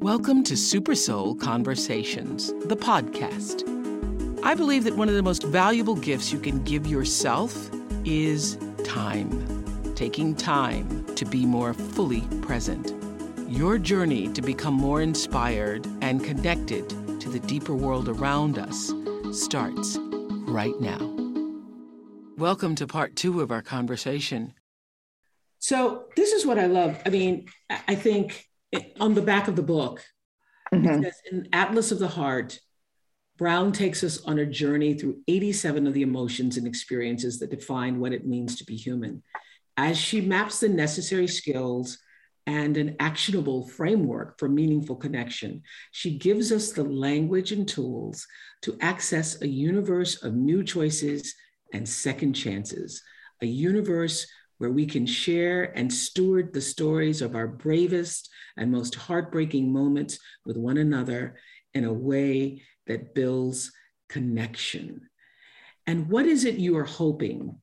Welcome to Super Soul Conversations, the podcast. I believe that one of the most valuable gifts you can give yourself is time. Taking time to be more fully present. Your journey to become more inspired and connected to the deeper world around us starts right now. Welcome to part two of our conversation. So, this is what I love. I mean, I think on the back of the book, mm-hmm. says, in Atlas of the Heart, Brown takes us on a journey through 87 of the emotions and experiences that define what it means to be human. As she maps the necessary skills and an actionable framework for meaningful connection, she gives us the language and tools to access a universe of new choices and second chances, a universe where we can share and steward the stories of our bravest and most heartbreaking moments with one another in a way that builds connection. And what is it you are hoping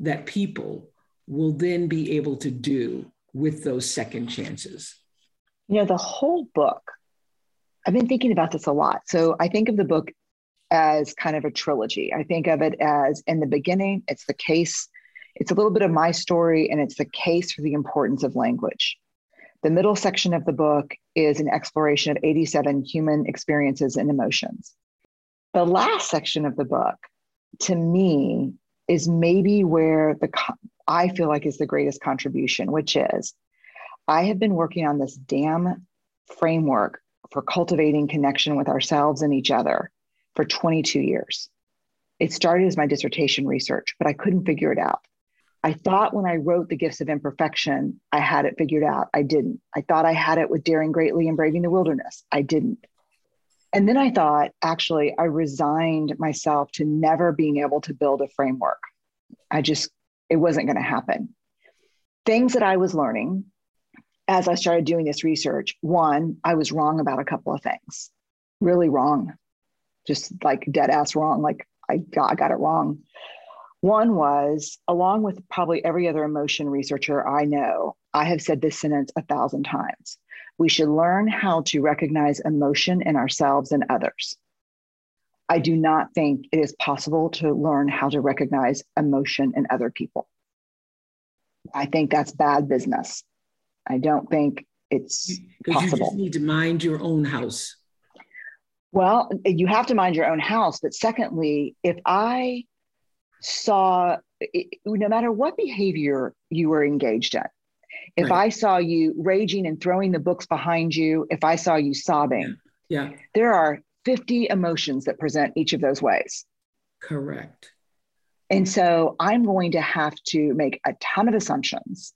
that people will then be able to do with those second chances? You know, the whole book, I've been thinking about this a lot. So I think of the book as kind of a trilogy. I think of it as in the beginning, it's the case it's a little bit of my story, and it's the case for the importance of language. The middle section of the book is an exploration of 87 human experiences and emotions. The last section of the book, to me, is maybe where the I feel like is the greatest contribution, which is I have been working on this damn framework for cultivating connection with ourselves and each other for 22 years. It started as my dissertation research, but I couldn't figure it out. I thought when I wrote The Gifts of Imperfection, I had it figured out. I didn't. I thought I had it with Daring Greatly and Braving the Wilderness. I didn't. And then I thought, actually, I resigned myself to never being able to build a framework. I just, it wasn't going to happen. Things that I was learning as I started doing this research one, I was wrong about a couple of things, really wrong, just like dead ass wrong. Like I got, I got it wrong. One was, along with probably every other emotion researcher I know, I have said this sentence a thousand times. We should learn how to recognize emotion in ourselves and others. I do not think it is possible to learn how to recognize emotion in other people. I think that's bad business. I don't think it's possible. You just need to mind your own house. Well, you have to mind your own house. But secondly, if I saw, no matter what behavior you were engaged in, if right. I saw you raging and throwing the books behind you, if I saw you sobbing, yeah. yeah. there are 50 emotions that present each of those ways. Correct. And so I'm going to have to make a ton of assumptions.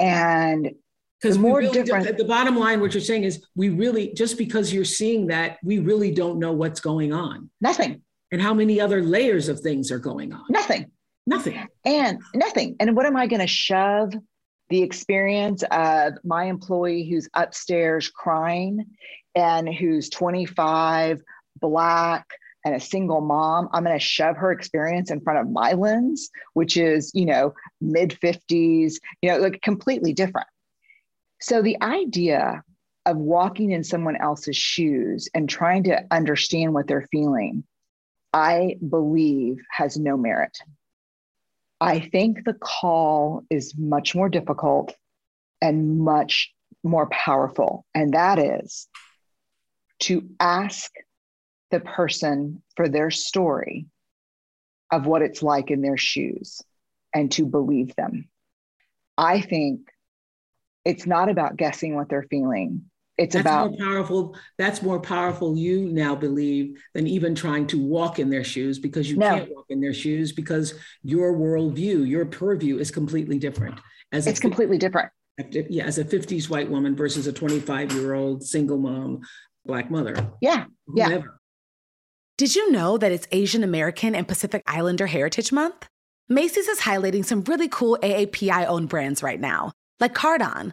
And because more really different. The bottom line, what you're saying is, we really just because you're seeing that, we really don't know what's going on. Nothing and how many other layers of things are going on? Nothing. Nothing. And nothing. And what am I going to shove the experience of my employee who's upstairs crying and who's 25, black, and a single mom, I'm going to shove her experience in front of my lens, which is, you know, mid 50s, you know, like completely different. So the idea of walking in someone else's shoes and trying to understand what they're feeling I believe has no merit. I think the call is much more difficult and much more powerful, and that is to ask the person for their story of what it's like in their shoes and to believe them. I think it's not about guessing what they're feeling. It's that's about more powerful. That's more powerful, you now believe, than even trying to walk in their shoes because you no. can't walk in their shoes because your worldview, your purview is completely different. As it's completely different. Yeah, as a 50s white woman versus a 25 year old single mom, black mother. Yeah. Whoever. Yeah. Did you know that it's Asian American and Pacific Islander Heritage Month? Macy's is highlighting some really cool AAPI owned brands right now, like Cardon,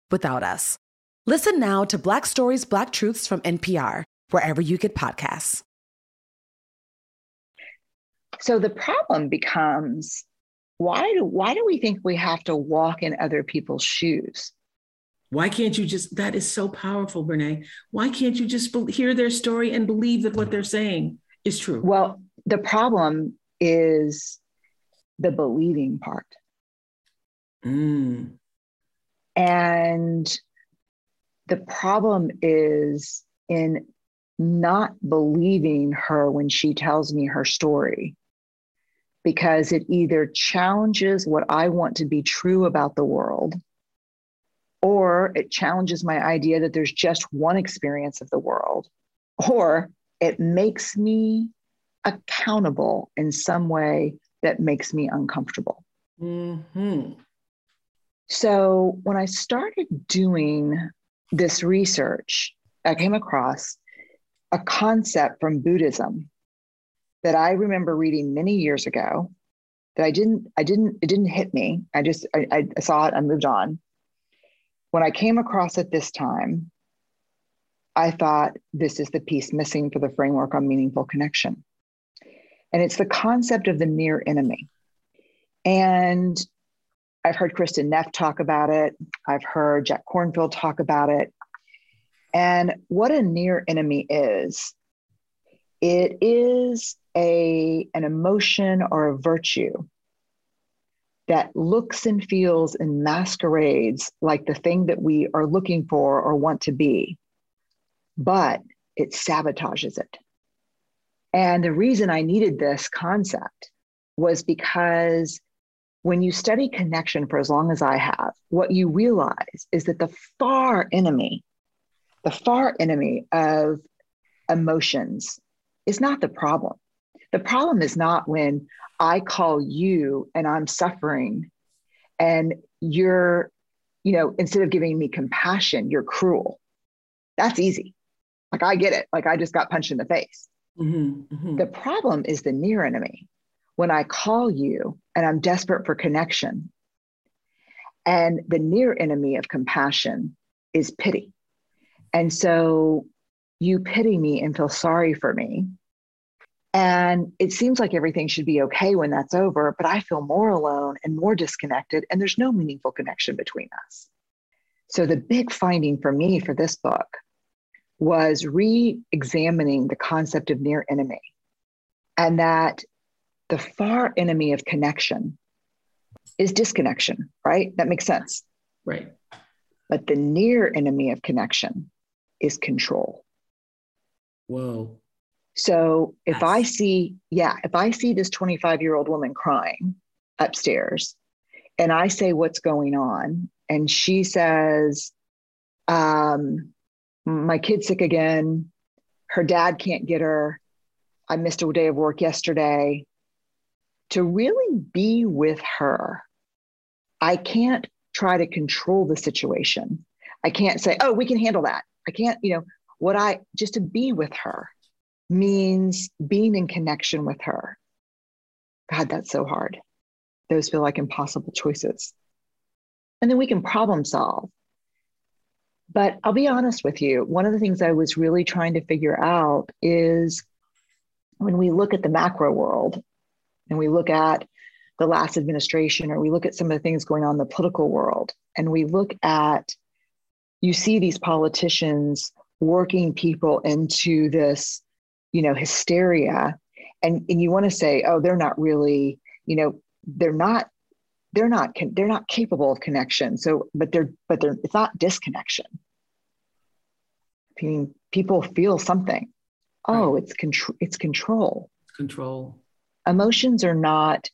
without us. Listen now to Black Stories, Black Truths from NPR, wherever you get podcasts. So the problem becomes why do, why do we think we have to walk in other people's shoes? Why can't you just, that is so powerful, Brene. Why can't you just hear their story and believe that what they're saying is true? Well, the problem is the believing part. Mm. And the problem is in not believing her when she tells me her story, because it either challenges what I want to be true about the world, or it challenges my idea that there's just one experience of the world, or it makes me accountable in some way that makes me uncomfortable. Mm-hmm. So when I started doing this research, I came across a concept from Buddhism that I remember reading many years ago that I didn't, I didn't, it didn't hit me. I just, I, I saw it and moved on. When I came across it this time, I thought this is the piece missing for the framework on meaningful connection. And it's the concept of the near enemy. And I've heard Kristin Neff talk about it. I've heard Jack Kornfield talk about it. And what a near enemy is, it is a, an emotion or a virtue that looks and feels and masquerades like the thing that we are looking for or want to be, but it sabotages it. And the reason I needed this concept was because when you study connection for as long as I have, what you realize is that the far enemy, the far enemy of emotions is not the problem. The problem is not when I call you and I'm suffering and you're, you know, instead of giving me compassion, you're cruel. That's easy. Like I get it. Like I just got punched in the face. Mm-hmm, mm-hmm. The problem is the near enemy. When I call you and I'm desperate for connection, and the near enemy of compassion is pity. And so you pity me and feel sorry for me. And it seems like everything should be okay when that's over, but I feel more alone and more disconnected, and there's no meaningful connection between us. So, the big finding for me for this book was re examining the concept of near enemy and that the far enemy of connection is disconnection, right? That makes sense. Right. But the near enemy of connection is control. Whoa. So if yes. I see, yeah, if I see this 25 year old woman crying upstairs and I say, What's going on? And she says, um, My kid's sick again. Her dad can't get her. I missed a day of work yesterday. To really be with her, I can't try to control the situation. I can't say, Oh, we can handle that. I can't, you know, what I just to be with her means being in connection with her. God, that's so hard. Those feel like impossible choices. And then we can problem solve. But I'll be honest with you, one of the things I was really trying to figure out is when we look at the macro world and we look at the last administration or we look at some of the things going on in the political world and we look at, you see these politicians working people into this you know hysteria and and you want to say oh they're not really you know they're not they're not they're not capable of connection. So but they're but they're it's not disconnection. I mean people feel something. Oh right. it's control it's control. Control emotions are not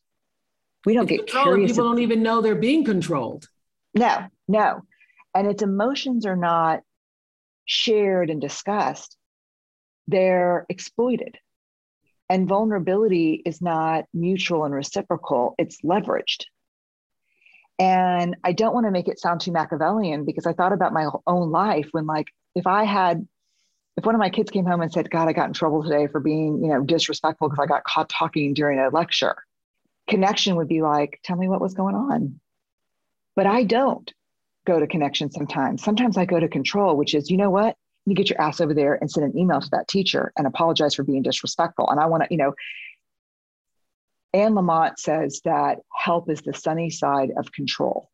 we don't it's get curious people don't even know they're being controlled no no and its emotions are not shared and discussed they're exploited. And vulnerability is not mutual and reciprocal, it's leveraged. And I don't want to make it sound too Machiavellian because I thought about my own life when, like, if I had, if one of my kids came home and said, God, I got in trouble today for being, you know, disrespectful because I got caught talking during a lecture, connection would be like, tell me what was going on. But I don't go to connection sometimes. Sometimes I go to control, which is, you know what? you get your ass over there and send an email to that teacher and apologize for being disrespectful. And I want to, you know, Anne Lamott says that help is the sunny side of control.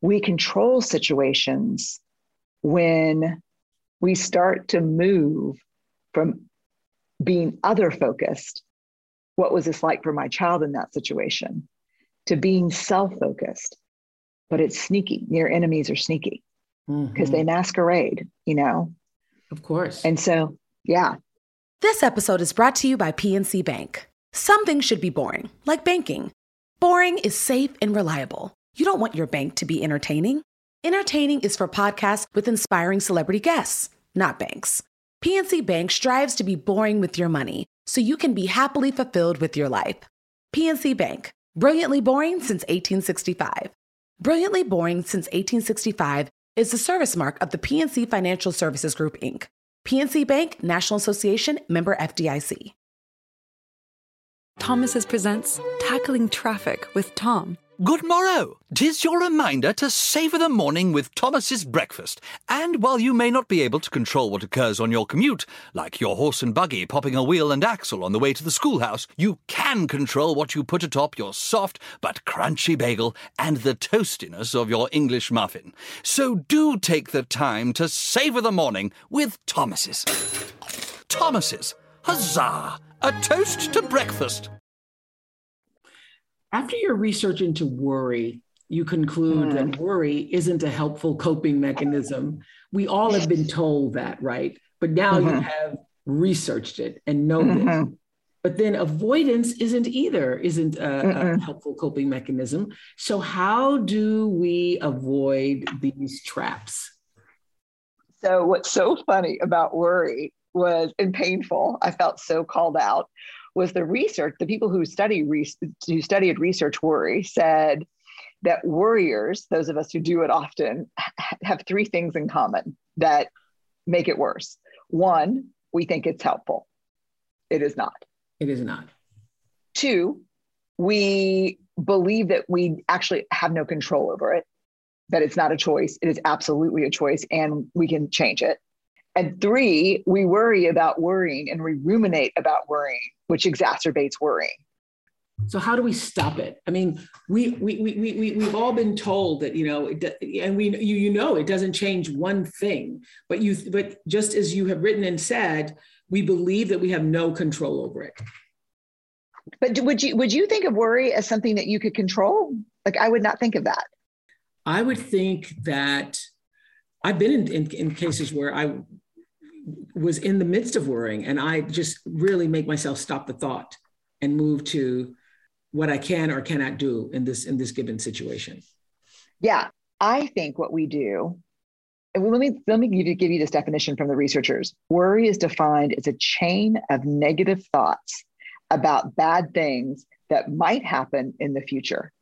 We control situations when we start to move from being other focused. What was this like for my child in that situation? To being self focused. But it's sneaky. Near enemies are sneaky because mm-hmm. they masquerade, you know? Of course. And so, yeah. This episode is brought to you by PNC Bank. Something should be boring, like banking. Boring is safe and reliable. You don't want your bank to be entertaining. Entertaining is for podcasts with inspiring celebrity guests, not banks. PNC Bank strives to be boring with your money so you can be happily fulfilled with your life. PNC Bank, brilliantly boring since 1865. Brilliantly boring since 1865 is the service mark of the PNC Financial Services Group, Inc., PNC Bank, National Association, member FDIC. Thomas's presents Tackling Traffic with Tom. Good morrow! Tis your reminder to savour the morning with Thomas's breakfast. And while you may not be able to control what occurs on your commute, like your horse and buggy popping a wheel and axle on the way to the schoolhouse, you can control what you put atop your soft but crunchy bagel and the toastiness of your English muffin. So do take the time to savour the morning with Thomas's. Thomas's! Huzzah! A toast to breakfast! After your research into worry, you conclude mm. that worry isn't a helpful coping mechanism. We all have been told that, right? But now mm-hmm. you have researched it and know mm-hmm. this. But then avoidance isn't either, isn't a, a, helpful coping mechanism. So, how do we avoid these traps? So, what's so funny about worry was and painful, I felt so called out, was the research, the people who study who studied research worry said that worriers, those of us who do it often, have three things in common that make it worse. One, we think it's helpful. It is not. It is not. Two, we believe that we actually have no control over it, that it's not a choice. It is absolutely a choice and we can change it. And three, we worry about worrying and we ruminate about worrying, which exacerbates worrying. So how do we stop it? I mean, we we we we we've all been told that you know, and we you you know it doesn't change one thing, but you but just as you have written and said, we believe that we have no control over it. But would you would you think of worry as something that you could control? Like I would not think of that. I would think that I've been in, in, in cases where I was in the midst of worrying and I just really make myself stop the thought and move to what I can or cannot do in this in this given situation. Yeah, I think what we do let me let me give you, give you this definition from the researchers. Worry is defined as a chain of negative thoughts about bad things that might happen in the future.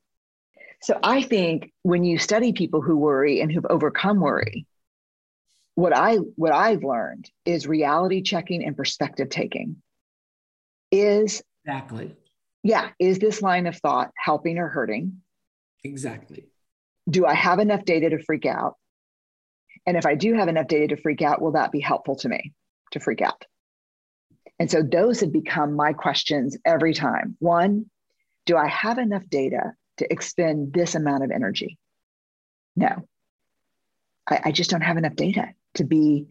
So I think when you study people who worry and who've overcome worry, what I what I've learned is reality checking and perspective taking. Is exactly. Yeah, is this line of thought helping or hurting? Exactly. Do I have enough data to freak out? And if I do have enough data to freak out, will that be helpful to me to freak out? And so those have become my questions every time. One, do I have enough data to expend this amount of energy? No, I, I just don't have enough data to be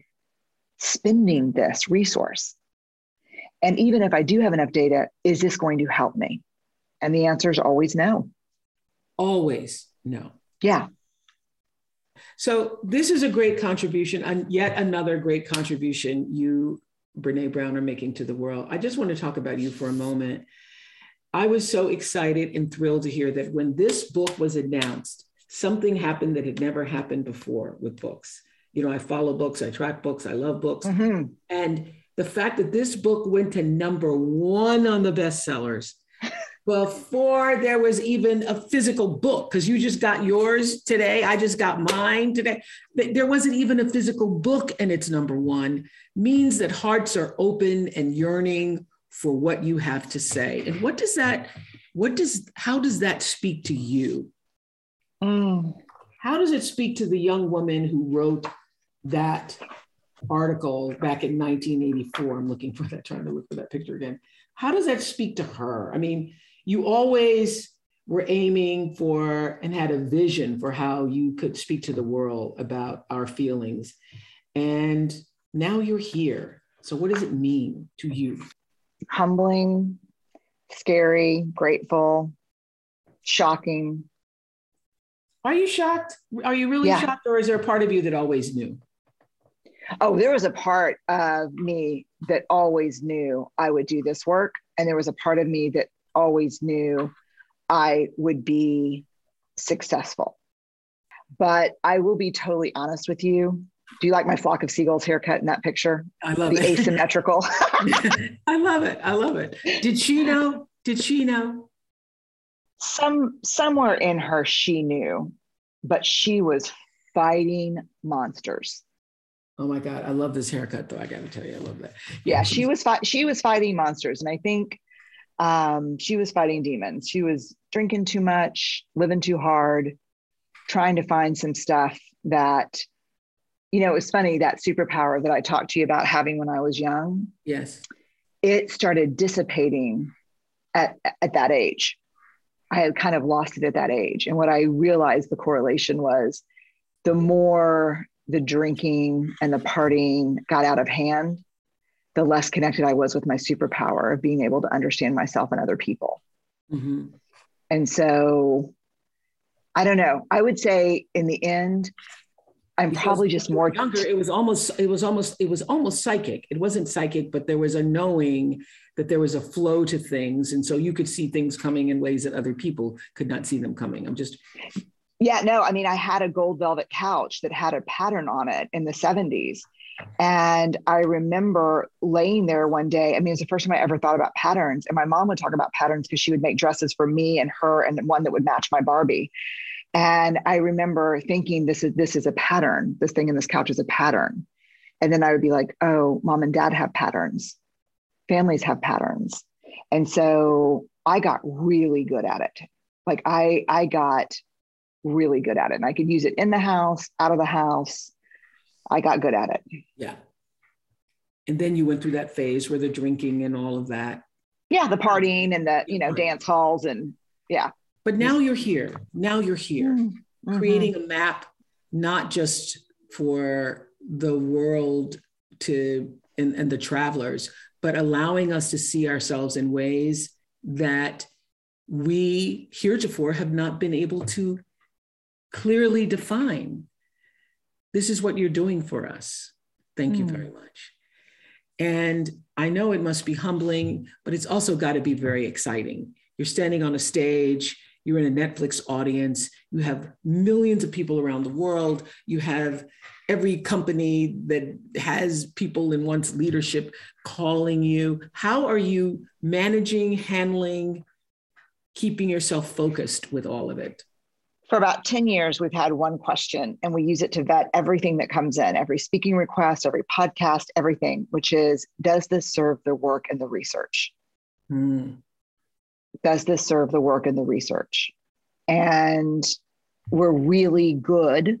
spending this resource. And even if I do have enough data, is this going to help me? And the answer is always no. Always no. Yeah. So this is a great contribution, and yet another great contribution you, Brene Brown, are making to the world. I just want to talk about you for a moment. I was so excited and thrilled to hear that when this book was announced, something happened that had never happened before with books. You know, I follow books, I track books, I love books. Mm-hmm. And the fact that this book went to number one on the bestsellers before there was even a physical book, because you just got yours today. I just got mine today. There wasn't even a physical book and it's number one, means that hearts are open and yearning for what you have to say. And what does that, what does, how does that speak to you? Mm. How does it speak to the young woman who wrote that article back in 1984? I'm looking for that, trying to look for that picture again. How does that speak to her? I mean, you always were aiming for and had a vision for how you could speak to the world about our feelings. And now you're here. So, what does it mean to you? Humbling, scary, grateful, shocking. Are you shocked? Are you really yeah. shocked, or is there a part of you that always knew? Oh, there was a part of me that always knew I would do this work. And there was a part of me that always knew I would be successful. But I will be totally honest with you. Do you like my flock of seagulls haircut in that picture? I love the it. asymmetrical. I love it. I love it. Did she know? Did she know? Some somewhere in her she knew, but she was fighting monsters. Oh my God, I love this haircut though. I got to tell you, I love that. Yeah, she was fi- she was fighting monsters, and I think um, she was fighting demons. She was drinking too much, living too hard, trying to find some stuff that, you know, it was funny that superpower that I talked to you about having when I was young. Yes. It started dissipating at, at that age. I had kind of lost it at that age. And what I realized the correlation was the more the drinking and the partying got out of hand, the less connected I was with my superpower of being able to understand myself and other people. Mm-hmm. And so I don't know. I would say in the end, I'm because probably just more younger. It was almost, it was almost, it was almost psychic. It wasn't psychic, but there was a knowing that there was a flow to things. And so you could see things coming in ways that other people could not see them coming. I'm just yeah, no, I mean, I had a gold velvet couch that had a pattern on it in the 70s. And I remember laying there one day. I mean, it was the first time I ever thought about patterns. And my mom would talk about patterns because she would make dresses for me and her and one that would match my Barbie. And I remember thinking, this is this is a pattern. This thing in this couch is a pattern. And then I would be like, oh, mom and dad have patterns. Families have patterns. And so I got really good at it. Like I I got really good at it. And I could use it in the house, out of the house. I got good at it. Yeah. And then you went through that phase where the drinking and all of that. Yeah, the partying and the, you know, dance halls and yeah. But now you're here. Now you're here mm-hmm. creating a map, not just for the world to and, and the travelers, but allowing us to see ourselves in ways that we heretofore have not been able to clearly define this is what you're doing for us. Thank mm. you very much. And I know it must be humbling, but it's also got to be very exciting. You're standing on a stage, you're in a Netflix audience, you have millions of people around the world, you have every company that has people in one's leadership calling you. How are you managing, handling, keeping yourself focused with all of it? For about 10 years, we've had one question, and we use it to vet everything that comes in every speaking request, every podcast, everything, which is Does this serve the work and the research? Mm. Does this serve the work and the research? And we're really good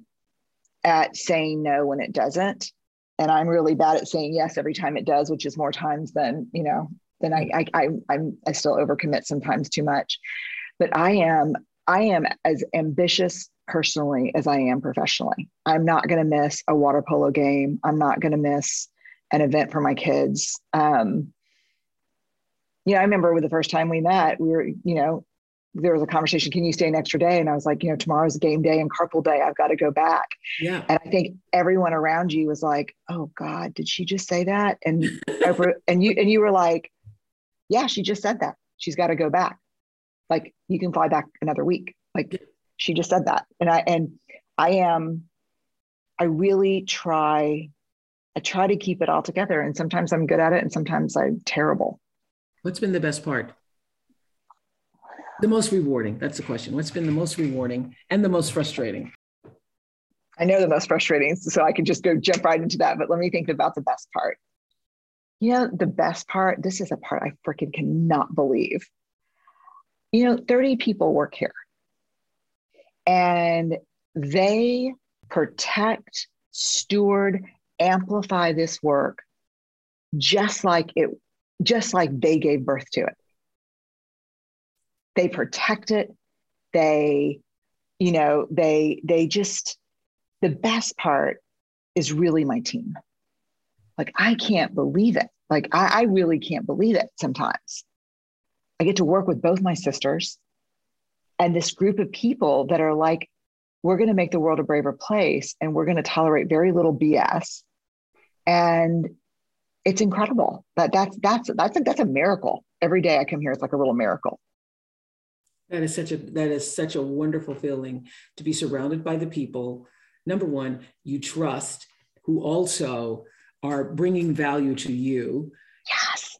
at saying no when it doesn't. And I'm really bad at saying yes every time it does, which is more times than, you know, than I, I, I I'm, I still overcommit sometimes too much. But I am, I am as ambitious personally as I am professionally. I'm not going to miss a water polo game. I'm not going to miss an event for my kids. Um, you know, I remember with the first time we met, we were, you know, there was a conversation, can you stay an extra day? And I was like, you know, tomorrow's game day and carpool day. I've got to go back. Yeah. And I think everyone around you was like, oh God, did she just say that? And over, and you and you were like, yeah, she just said that. She's got to go back. Like you can fly back another week. Like she just said that. And I and I am, I really try, I try to keep it all together. And sometimes I'm good at it and sometimes I'm terrible. What's been the best part? The most rewarding. That's the question. What's been the most rewarding and the most frustrating? I know the most frustrating, so I can just go jump right into that. But let me think about the best part. You know, the best part, this is a part I freaking cannot believe. You know, 30 people work here. And they protect, steward, amplify this work just like it, just like they gave birth to it. They protect it. They you know they they just the best part is really my team. Like i can't believe it. Like I, I really can't believe it sometimes i get to work with both my sisters and this group of people that are like we're going to make the world a braver place and we're going to tolerate very little bs and it's incredible that that's that's that's a, that's a miracle every day i come here it's like a little miracle that is such a that is such a wonderful feeling to be surrounded by the people. Number one, you trust, who also are bringing value to you. Yes.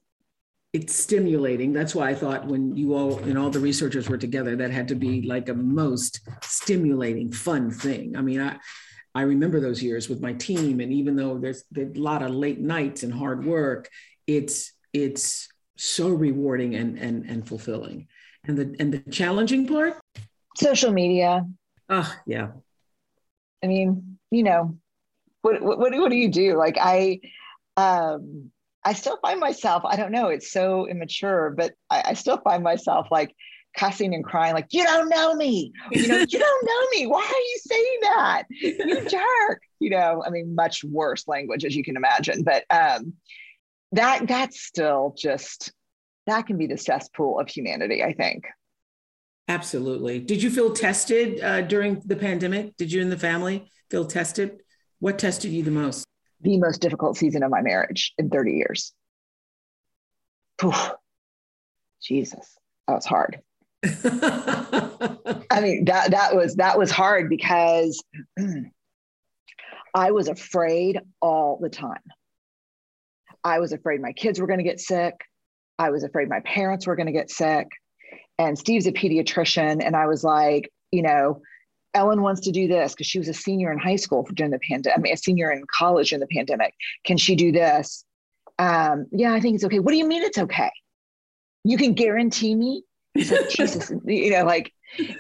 It's stimulating. That's why I thought when you all and all the researchers were together, that had to be like a most stimulating, fun thing. I mean, I I remember those years with my team, and even though there's, there's a lot of late nights and hard work, it's it's so rewarding and and and fulfilling. And the and the challenging part? Social media. Oh, yeah. I mean, you know, what what what, what do you do? Like I um I still find myself, I don't know, it's so immature, but I, I still find myself like cussing and crying, like, you don't know me. You know, you don't know me. Why are you saying that? You jerk. You know, I mean, much worse language as you can imagine. But um that that's still just that can be the cesspool of humanity, I think. Absolutely. Did you feel tested uh, during the pandemic? Did you and the family feel tested? What tested you the most? The most difficult season of my marriage in 30 years. Oof. Jesus, that was hard. I mean, that that was that was hard because I was afraid all the time. I was afraid my kids were going to get sick. I was afraid my parents were going to get sick. And Steve's a pediatrician. And I was like, you know, Ellen wants to do this because she was a senior in high school during the pandemic. I mean, a senior in college in the pandemic. Can she do this? Um, yeah, I think it's okay. What do you mean it's okay? You can guarantee me? Like, Jesus, you know, like,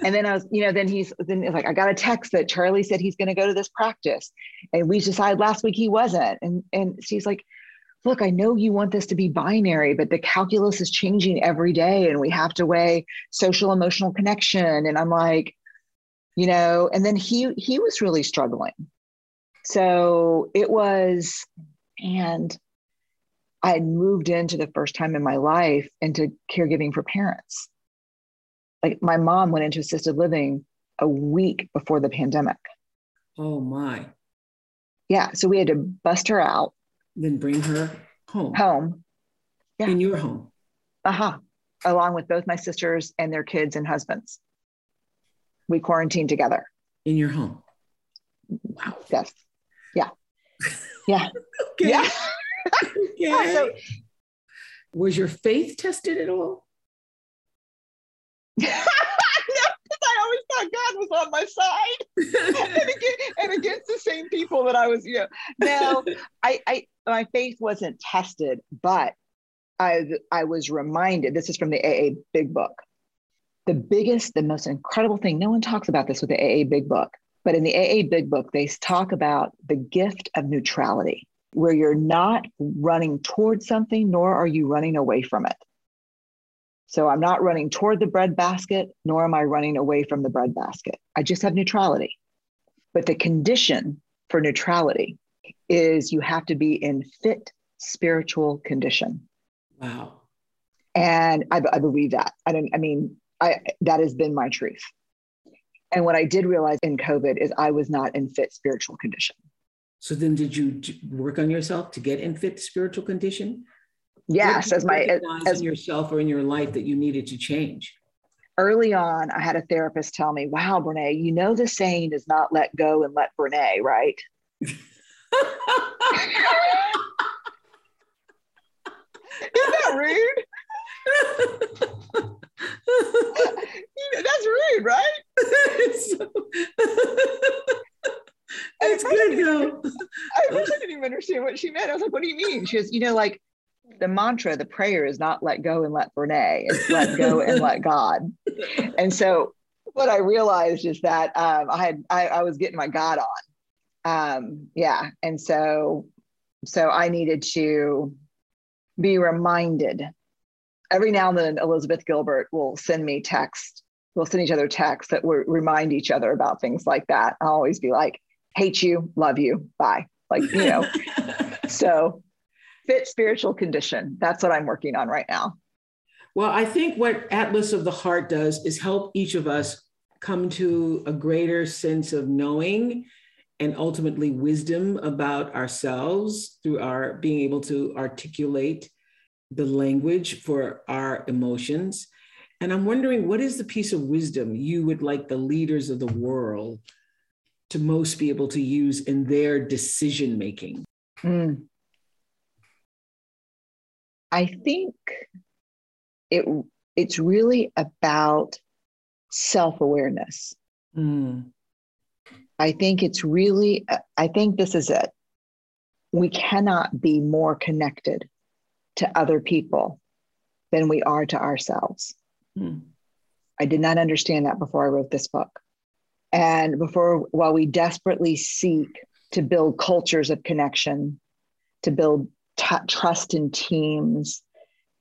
and then I was, you know, then he's then like, I got a text that Charlie said he's going to go to this practice, and we decided last week he wasn't, and and she's like, look, I know you want this to be binary, but the calculus is changing every day and we have to weigh social emotional connection. And I'm like, you know, and then he he was really struggling. So it was, and I had moved into the first time in my life into caregiving for parents. Like my mom went into assisted living a week before the pandemic. Oh my. Yeah. So we had to bust her out. Then bring her home. Home. Yeah. In your home. Uh-huh. Along with both my sisters and their kids and husbands. We quarantined together. In your home. Wow. Yes. Yeah. Yeah. okay. Yeah. okay. So, was your faith tested at all? no, because I always thought God was on my side and, against, and, against, the same people that I was, you know. No, I, I, my faith wasn't tested, but I, I was reminded. This is from the AA Big Book. The biggest, the most incredible thing. No one talks about this with the AA Big Book, but in the AA Big Book, they talk about the gift of neutrality, where you're not running towards something, nor are you running away from it. So I'm not running toward the bread basket, nor am I running away from the bread basket. I just have neutrality. But the condition for neutrality is you have to be in fit spiritual condition. Wow. And I, I believe that. I don't, I mean, I, that has been my truth. And what I did realize in COVID is I was not in fit spiritual condition. So then did you work on yourself to get in fit spiritual condition? Yes, as my as in yourself or in your life that you needed to change. Early on, I had a therapist tell me, "Wow, Brene, you know the saying is not let go and let Brene, right?" Isn't that rude? That's rude, right? It's good though. I really didn't even understand what she meant. I was like, what do you mean? She was, you know, like the mantra, the prayer is not let go and let Brene, it's let go and let God. And so what I realized is that um, I had I, I, was getting my God on. Um, yeah. And so so I needed to be reminded. Every now and then Elizabeth Gilbert will send me text. We'll send each other texts that will remind each other about things like that. I'll always be like, hate you, love you, bye. Like, you know. so fit spiritual condition. That's what I'm working on right now. Well, I think what Atlas of the Heart does is help each of us come to a greater sense of knowing and ultimately wisdom about ourselves through our being able to articulate the language for our emotions. And I'm wondering what is the piece of wisdom you would like the leaders of the world to most be able to use in their decision making? Mm. I think it it's really about self-awareness. Mm. I think it's really I think this is it. We cannot be more connected to other people than we are to ourselves. Mm. I did not understand that before I wrote this book. And before, while we desperately seek to build cultures of connection, to build t- trust in teams,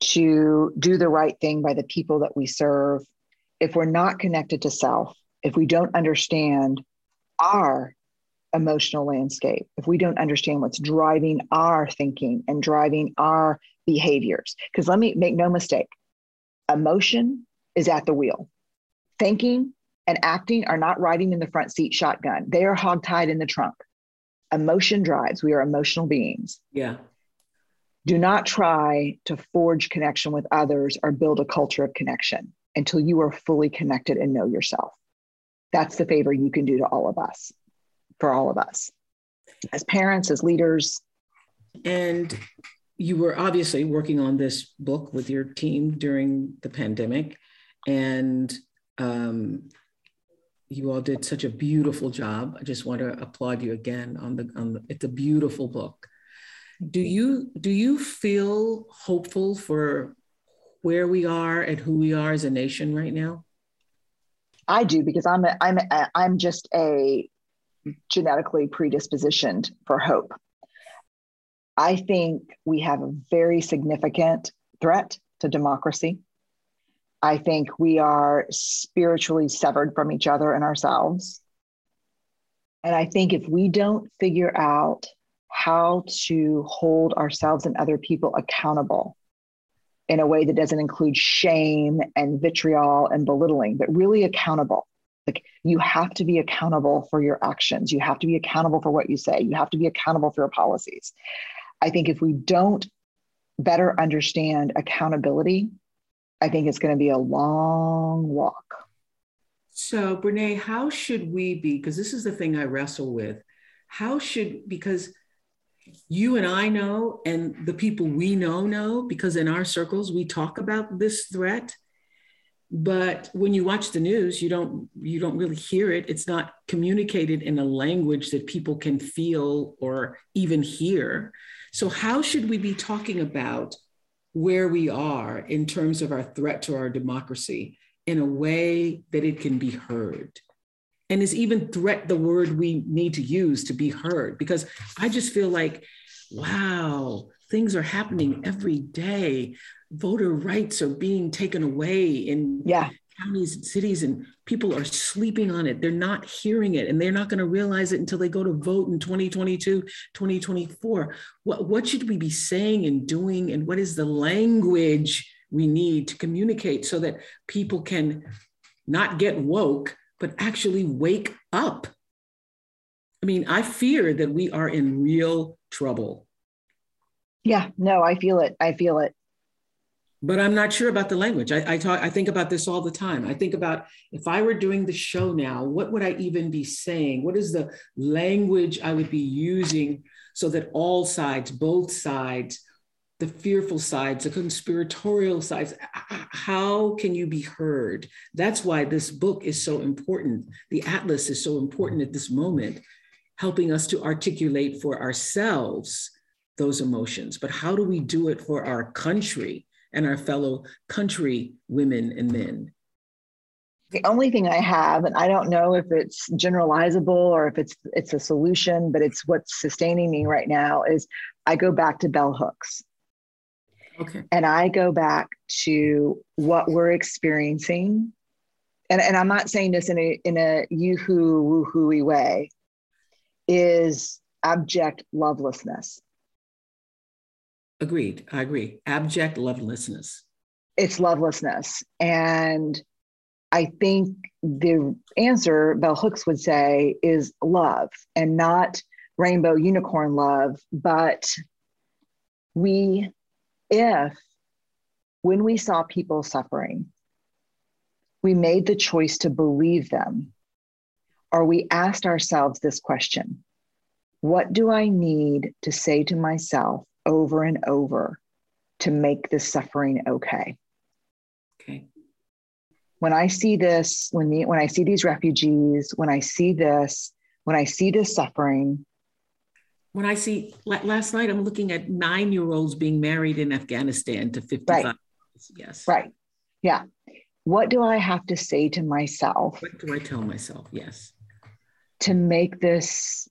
to do the right thing by the people that we serve, if we're not connected to self, if we don't understand our emotional landscape, if we don't understand what's driving our thinking and driving our behaviors, because let me make no mistake, emotion is at the wheel. Thinking and acting are not riding in the front seat shotgun, they are hogtied in the trunk. Emotion drives. We are emotional beings. Yeah. Do not try to forge connection with others or build a culture of connection until you are fully connected and know yourself. That's the favor you can do to all of us, for all of us, as parents, as leaders. And you were obviously working on this book with your team during the pandemic. And um, you all did such a beautiful job. I just want to applaud you again on the on the, it's a beautiful book do you do you feel hopeful for where we are and who we are as a nation right now? I do because I'm a, I'm a, I'm just a genetically predispositioned for hope. I think we have a very significant threat to democracy. I think we are spiritually severed from each other and ourselves. And I think if we don't figure out how to hold ourselves and other people accountable in a way that doesn't include shame and vitriol and belittling, but really accountable. You have to be accountable for your actions. You have to be accountable for what you say. You have to be accountable for your policies. I think if we don't better understand accountability, I think it's going to be a long walk. So, Brene, how should we be? Because this is the thing I wrestle with. How should, because you and I know, and the people we know know, because in our circles we talk about this threat. But when you watch the news, you don't you don't really hear it. It's not communicated in a language that people can feel or even hear. So how should we be talking about where we are in terms of our threat to our democracy in a way that it can be heard? and is even threat the word we need to use to be heard because i just feel like wow things are happening every day voter rights are being taken away in yeah. counties and cities and people are sleeping on it they're not hearing it and they're not going to realize it until they go to vote in 2022 2024 what, what should we be saying and doing and what is the language we need to communicate so that people can not get woke but actually wake up. I mean, I fear that we are in real trouble. Yeah, no, I feel it. I feel it. But I'm not sure about the language. I, I talk, I think about this all the time. I think about if I were doing the show now, what would I even be saying? What is the language I would be using so that all sides, both sides, the fearful sides, the conspiratorial sides. How can you be heard? That's why this book is so important. The Atlas is so important at this moment, helping us to articulate for ourselves those emotions. But how do we do it for our country and our fellow country women and men? The only thing I have, and I don't know if it's generalizable or if it's it's a solution, but it's what's sustaining me right now is I go back to bell hooks. Okay. And I go back to what we're experiencing. And, and I'm not saying this in a in a yoo-hoo woohooey way, is abject lovelessness. Agreed. I agree. Abject lovelessness. It's lovelessness. And I think the answer Bell Hooks would say is love and not rainbow unicorn love, but we if when we saw people suffering, we made the choice to believe them, or we asked ourselves this question What do I need to say to myself over and over to make this suffering okay? Okay. When I see this, when, the, when I see these refugees, when I see this, when I see this suffering, when I see last night, I'm looking at nine year olds being married in Afghanistan to 55. Right. Yes. Right. Yeah. What do I have to say to myself? What do I tell myself? Yes. To make this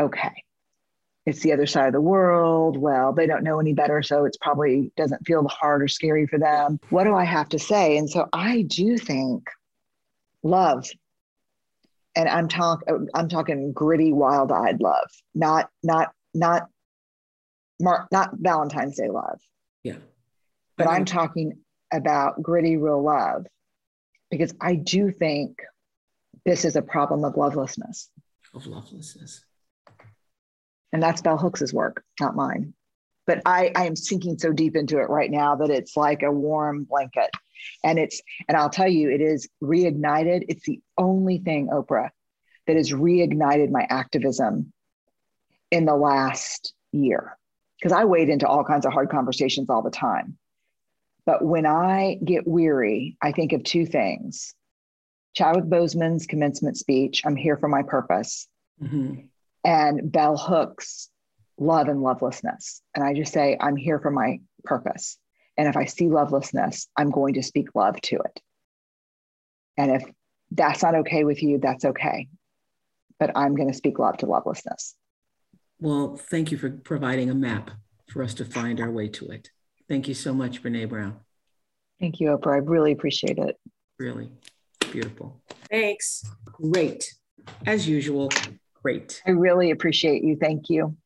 okay. It's the other side of the world. Well, they don't know any better. So it's probably doesn't feel hard or scary for them. What do I have to say? And so I do think love and I'm talking I'm talking gritty, wild-eyed love, not not not Mar- not Valentine's Day love. Yeah. But I'm talking about gritty, real love because I do think this is a problem of lovelessness. Of lovelessness. And that's Bell Hooks's work, not mine. But I, I am sinking so deep into it right now that it's like a warm blanket. And it's and i'll tell you it is reignited. It's the only thing oprah that has reignited my activism in the last year. Because i wade into all kinds of hard conversations all the time. But when i get weary i think of two things. Chadwick boseman's commencement speech i'm here for my purpose. Mm-hmm. And bell hooks love and lovelessness and i just say i'm here for my purpose and if I see lovelessness, I'm going to speak love to it. And if that's not okay with you, that's okay. But I'm going to speak love to lovelessness. Well, thank you for providing a map for us to find our way to it. Thank you so much, Brene Brown. Thank you, Oprah. I really appreciate it. Really beautiful. Thanks. Great. As usual, great. I really appreciate you. Thank you.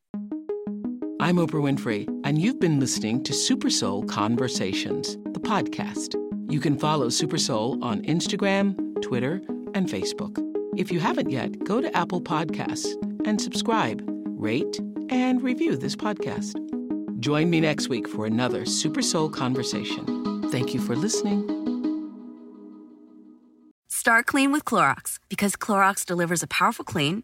I'm Oprah Winfrey, and you've been listening to Super Soul Conversations, the podcast. You can follow Super Soul on Instagram, Twitter, and Facebook. If you haven't yet, go to Apple Podcasts and subscribe, rate, and review this podcast. Join me next week for another Super Soul Conversation. Thank you for listening. Start clean with Clorox because Clorox delivers a powerful clean